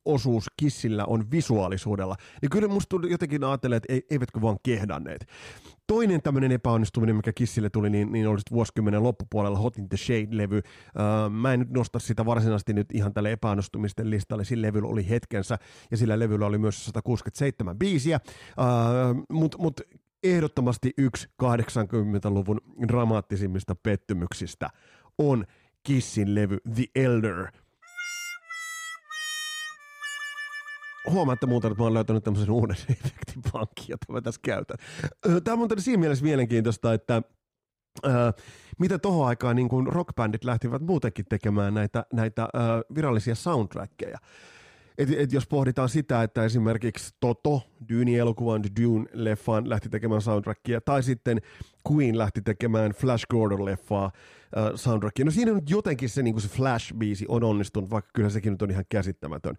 osuus Kissillä on visuaalisuudella, niin kyllä musta jotenkin ajattelee, että eivätkö vaan kehdanneet. Toinen tämmöinen epäonnistuminen, mikä Kissille tuli, niin, niin oli vuosikymmenen loppupuolella Hot in the Shade-levy. Uh, mä en nyt nosta sitä varsinaisesti nyt ihan tälle epäonnistumisten listalle. Sillä levyllä oli hetkensä ja sillä levyllä oli myös 167 biisiä, uh, mutta mut ehdottomasti yksi 80-luvun dramaattisimmista pettymyksistä on Kissin levy The Elder – huomaatte muuten, että mä oon löytänyt tämmöisen uuden efektipankin, jota mä tässä käytän. Tämä on muuten siinä mielessä mielenkiintoista, että Öö, mitä tohon aikaan niin kun rockbändit lähtivät muutenkin tekemään näitä, näitä öö, virallisia soundtrackeja. Et, et jos pohditaan sitä, että esimerkiksi Toto, Dune-elokuvan Dune-leffaan lähti tekemään soundtrackia, tai sitten Queen lähti tekemään Flash Gordon-leffaa äh, soundtrackia. No siinä on jotenkin se, niin se Flash-biisi on onnistunut, vaikka kyllä sekin nyt on ihan käsittämätön.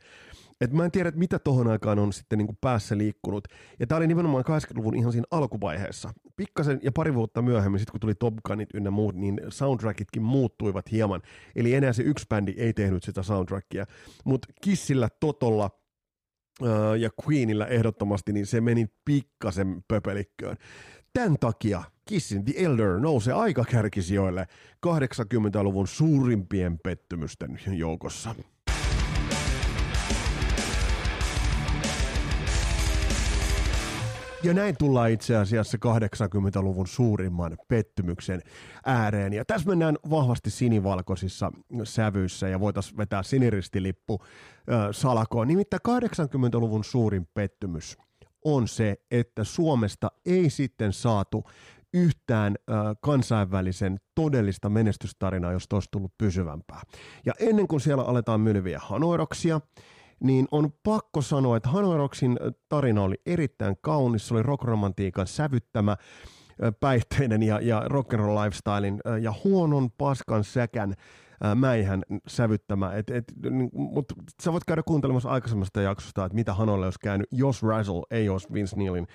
Et mä en tiedä, että mitä tohon aikaan on sitten niin kuin päässä liikkunut. Ja tää oli nimenomaan 80-luvun ihan siinä alkuvaiheessa. Pikkasen ja pari vuotta myöhemmin, sitten kun tuli Top Gunit ynnä muut, niin soundtrackitkin muuttuivat hieman. Eli enää se yksi bändi ei tehnyt sitä soundtrackia. Mutta Kissillä, Totolla uh, ja Queenillä ehdottomasti, niin se meni pikkasen pöpelikköön. Tämän takia Kissin The Elder nousee aika kärkisijoille 80-luvun suurimpien pettymysten joukossa. Ja näin tullaan itse asiassa 80-luvun suurimman pettymyksen ääreen. Ja tässä mennään vahvasti sinivalkoisissa sävyissä ja voitaisiin vetää siniristilippu äh, salakoon. Nimittäin 80-luvun suurin pettymys on se, että Suomesta ei sitten saatu yhtään äh, kansainvälisen todellista menestystarinaa, jos olisi tullut pysyvämpää. Ja ennen kuin siellä aletaan mylviä hanoiroksia, niin on pakko sanoa, että Hanoroksin tarina oli erittäin kaunis, se oli rockromantiikan sävyttämä, päihteiden ja, ja rock'n'roll lifestylein ja huonon paskan säkän mäihän sävyttämä. Et, et, mutta sä voit käydä kuuntelemassa aikaisemmasta jaksosta, että mitä Hanolle olisi käynyt, jos Razzle ei olisi Vince Neilin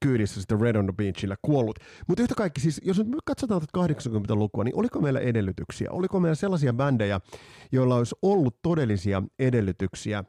kyydissä sitten Red on the Beachillä kuollut. Mutta yhtä kaikki siis, jos nyt katsotaan 80-lukua, niin oliko meillä edellytyksiä? Oliko meillä sellaisia bändejä, joilla olisi ollut todellisia edellytyksiä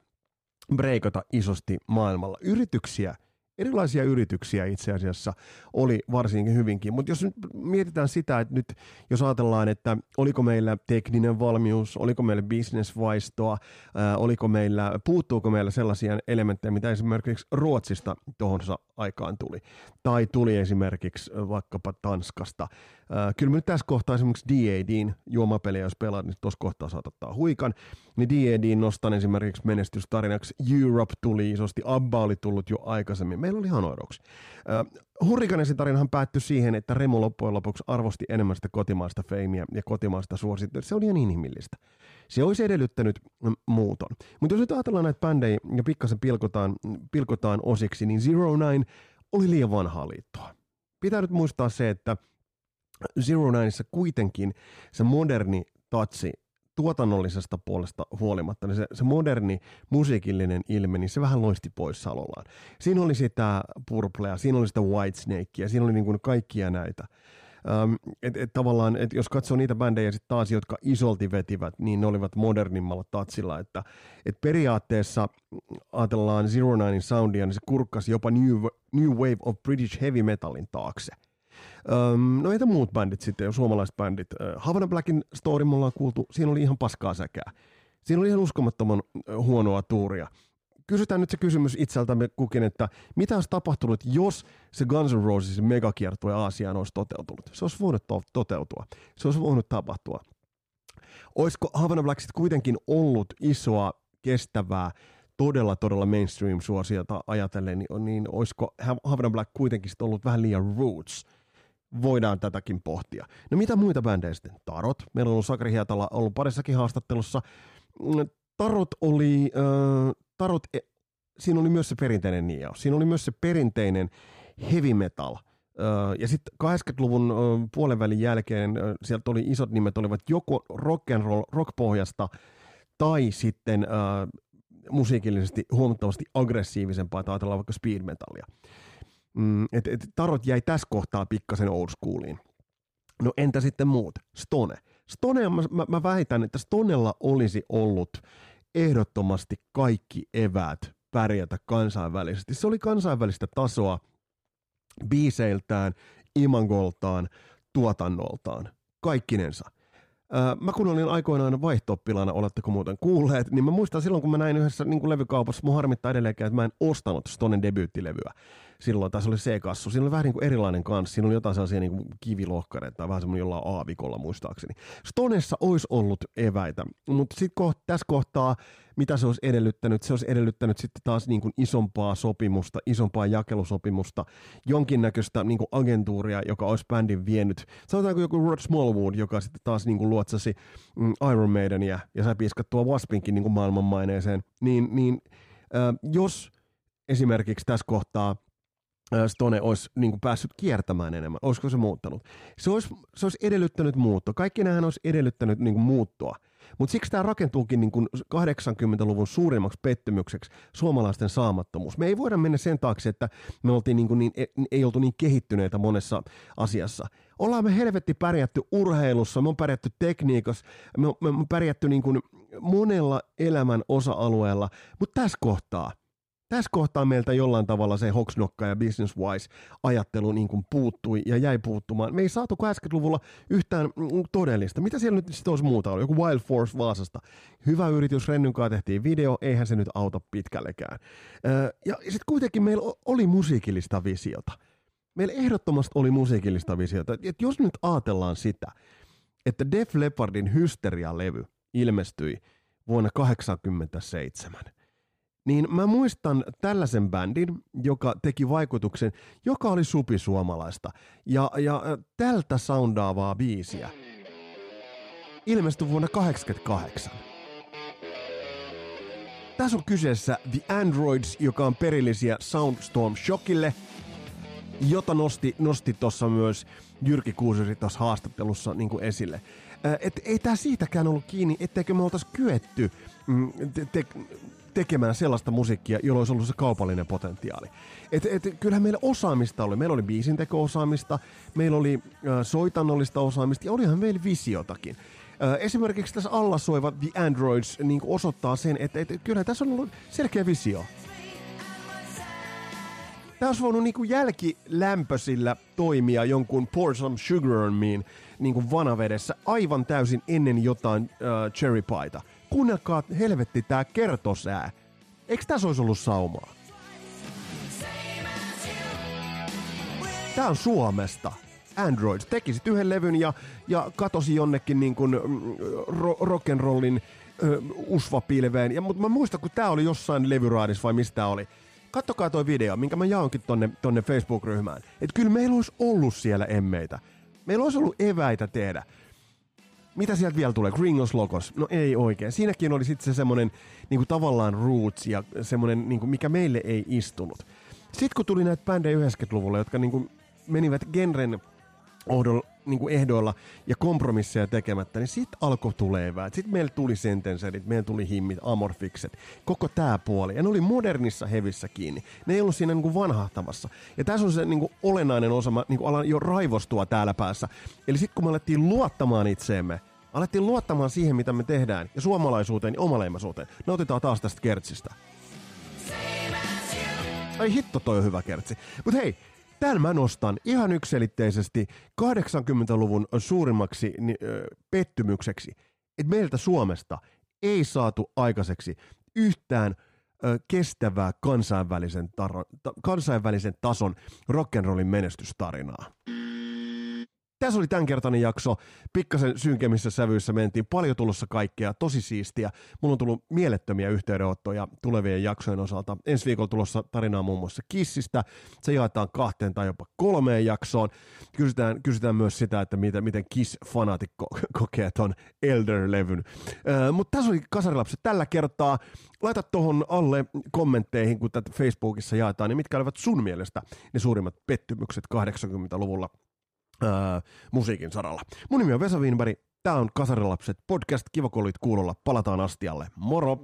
breikata isosti maailmalla. Yrityksiä erilaisia yrityksiä itse asiassa oli varsinkin hyvinkin. Mutta jos nyt mietitään sitä, että nyt jos ajatellaan, että oliko meillä tekninen valmius, oliko meillä bisnesvaistoa, ää, oliko meillä, puuttuuko meillä sellaisia elementtejä, mitä esimerkiksi Ruotsista tuohon aikaan tuli, tai tuli esimerkiksi vaikkapa Tanskasta. Ää, kyllä nyt tässä kohtaa esimerkiksi D.A.Din juomapeliä, jos pelaat, niin tuossa kohtaa saat ottaa huikan, niin D.A.Din nostan esimerkiksi menestystarinaksi. Europe tuli isosti, Abba oli tullut jo aikaisemmin meillä oli ihan oidoksi. Hurrikanesin tarinahan päättyi siihen, että Remo loppujen lopuksi arvosti enemmän sitä kotimaista feimiä ja kotimaista suosittua. Se oli ihan inhimillistä. Se olisi edellyttänyt muuton. Mutta jos nyt ajatellaan näitä bändejä ja pikkasen pilkotaan, pilkotaan osiksi, niin Zero Nine oli liian vanhaa liittoa. Pitää nyt muistaa se, että Zero Nineissa kuitenkin se moderni tatsi tuotannollisesta puolesta huolimatta, niin se, se moderni musiikillinen ilme, niin se vähän loisti poissaolollaan. Siinä oli sitä Purplea, siinä oli sitä Whitesnakea, siinä oli niin kuin kaikkia näitä. Um, et, et tavallaan, et jos katsoo niitä bändejä sitten taas, jotka isolti vetivät, niin ne olivat modernimmalla tatsilla, että et periaatteessa ajatellaan Zero Ninein soundia, niin se kurkkasi jopa New, New Wave of British Heavy Metalin taakse – Öm, no entä muut bändit sitten, suomalaiset bändit? Havana Blackin story me ollaan kuultu, siinä oli ihan paskaa säkää. Siinä oli ihan uskomattoman huonoa tuuria. Kysytään nyt se kysymys itseltämme kukin, että mitä olisi tapahtunut, jos se Guns N' Roses megakiertue Aasiaan olisi toteutunut? Se olisi voinut to- toteutua. Se olisi voinut tapahtua. Olisiko Havana Black sitten kuitenkin ollut isoa, kestävää, todella, todella mainstream-suosiota ajatellen, niin, niin olisiko Havana Black kuitenkin ollut vähän liian roots – voidaan tätäkin pohtia. No mitä muita bändejä sitten? Tarot. Meillä on Sakri Hietala ollut parissakin haastattelussa. Mm, Tarot oli, äh, Tarot, e, siinä oli myös se perinteinen nieo. Siinä oli myös se perinteinen heavy metal. Äh, ja sitten 80-luvun äh, puolenvälin jälkeen sieltä oli isot nimet, olivat joko rock and roll, rock-pohjasta tai sitten musiikillisesti huomattavasti aggressiivisempaa, tai ajatellaan vaikka speed metallia mm, että et tarot jäi tässä kohtaa pikkasen old schooliin. No entä sitten muut? Stone. Stone, mä, mä, väitän, että Stonella olisi ollut ehdottomasti kaikki eväät pärjätä kansainvälisesti. Se oli kansainvälistä tasoa biiseiltään, imagoltaan, tuotannoltaan, kaikkinensa. mä kun olin aikoinaan vaihtoppilana, oletteko muuten kuulleet, niin mä muistan silloin, kun mä näin yhdessä niin levykaupassa, mun harmittaa edelleenkin, että mä en ostanut Stonen debyyttilevyä silloin, tai se oli C-kassu. Siinä oli vähän niin kuin erilainen kanssa. Siinä oli jotain sellaisia niin kuin kivilohkareita tai vähän semmoinen jollain aavikolla muistaakseni. Stonessa olisi ollut eväitä, mutta sitten koht- tässä kohtaa, mitä se olisi edellyttänyt? Se olisi edellyttänyt sitten taas niin kuin isompaa sopimusta, isompaa jakelusopimusta, jonkinnäköistä niin kuin agentuuria, joka olisi bändin vienyt. Sanotaanko joku Rod Smallwood, joka sitten taas niin kuin luotsasi mm, Iron Maidenia ja sai piiskattua Waspinkin niin kuin maailmanmaineeseen, niin, niin äh, jos esimerkiksi tässä kohtaa Stone olisi niin kuin päässyt kiertämään enemmän. Olisiko se muuttanut? Se olisi, se olisi edellyttänyt muuttoa. Kaikki nämähän olisi edellyttänyt niin kuin muuttua. Mutta siksi tämä rakentuukin niin kuin 80-luvun suurimmaksi pettymykseksi suomalaisten saamattomuus. Me ei voida mennä sen taakse, että me oltiin niin kuin niin, ei oltu niin kehittyneitä monessa asiassa. Ollaan me helvetti pärjätty urheilussa, me on pärjätty tekniikassa, me on, me on pärjätty niin kuin monella elämän osa-alueella, mutta tässä kohtaa – tässä kohtaa meiltä jollain tavalla se hoksnokka ja business wise ajattelu niin kuin puuttui ja jäi puuttumaan. Me ei saatu 80-luvulla yhtään mm, todellista. Mitä siellä nyt sitten olisi muuta ollut? Joku Wild Force Vaasasta. Hyvä yritys, Rennynkaan tehtiin video, eihän se nyt auta pitkällekään. Ja sitten kuitenkin meillä oli musiikillista visiota. Meillä ehdottomasti oli musiikillista visiota. Et jos nyt ajatellaan sitä, että Def Leppardin Hysteria-levy ilmestyi vuonna 1987 – niin mä muistan tällaisen bändin, joka teki vaikutuksen, joka oli supisuomalaista. Ja, ja tältä soundaavaa biisiä ilmestyi vuonna 1988. Tässä on kyseessä The Androids, joka on perillisiä Soundstorm Shockille, jota nosti, nosti tuossa myös Jyrki Kuuseri tuossa haastattelussa niin esille. Et ei tämä siitäkään ollut kiinni, etteikö me oltaisi kyetty mm, te, te, tekemään sellaista musiikkia, jolla olisi ollut se kaupallinen potentiaali. Et, et, kyllähän meillä osaamista oli. Meillä oli biisinteko-osaamista, meillä oli äh, soitannollista osaamista ja olihan meillä visiotakin. Äh, esimerkiksi tässä alla soiva The Androids niin osoittaa sen, että, että kyllä tässä on ollut selkeä visio. Tämä olisi voinut niinku jälkilämpöisillä toimia jonkun Pour Some Sugar on Me niinku vanavedessä aivan täysin ennen jotain uh, cherry paita. Kuunnelkaa helvetti tää kertosää. Eikö tässä olisi ollut saumaa? Tää on Suomesta. Android. Tekisit yhden levyn ja, ja katosi jonnekin niin kuin mm, ro, rock'n'rollin usvapilveen. Ja, mutta mä muistan, kun tää oli jossain levyraadissa vai mistä oli. Kattokaa toi video, minkä mä jaonkin tonne, tonne Facebook-ryhmään. Että kyllä meillä olisi ollut siellä emmeitä. Meillä olisi ollut eväitä tehdä. Mitä sieltä vielä tulee? Gringos Logos? No ei oikein. Siinäkin oli sitten se semmonen niinku tavallaan roots ja semmonen, niinku, mikä meille ei istunut. Sitten kun tuli näitä bändejä 90-luvulla, jotka niinku menivät genren ohdolla, niin kuin ehdoilla ja kompromisseja tekemättä, niin sitten alkoi tulee. Sitten meillä tuli sentenserit, meillä tuli himmit, amorfikset, koko tämä puoli. Ja ne oli modernissa hevissä kiinni. Ne ei ollut siinä niin kuin vanhahtamassa. Ja tässä on se niin kuin olennainen osa, mä niin kuin alan jo raivostua täällä päässä. Eli sitten kun me alettiin luottamaan itseemme, alettiin luottamaan siihen, mitä me tehdään, ja suomalaisuuteen ja omaleimaisuuteen. Otetaan taas tästä kertsistä. Ai hitto, toi on hyvä kertsi. Mutta hei, Tämän mä nostan ihan ykselitteisesti 80-luvun suurimmaksi ö, pettymykseksi, että meiltä Suomesta ei saatu aikaiseksi yhtään ö, kestävää kansainvälisen, taro, ta, kansainvälisen tason rock'n'rollin menestystarinaa. Tässä oli tämänkertainen jakso. Pikkasen synkemmissä sävyissä mentiin. Paljon tulossa kaikkea. Tosi siistiä. Mulla on tullut mielettömiä yhteydenottoja tulevien jaksojen osalta. Ensi viikolla tulossa tarinaa muun muassa Kissistä. Se jaetaan kahteen tai jopa kolmeen jaksoon. Kysytään, kysytään myös sitä, että miten, miten Kiss-fanatikko kokee ton Elder-levyn. Mutta tässä oli Kasarilapset tällä kertaa. Laita tuohon alle kommentteihin, kun tätä Facebookissa jaetaan, niin mitkä olivat sun mielestä ne suurimmat pettymykset 80-luvulla öö, musiikin saralla. Mun nimi on Vesa Wienberg, tää on Kasarilapset podcast, kiva kun olit kuulolla, palataan astialle, moro!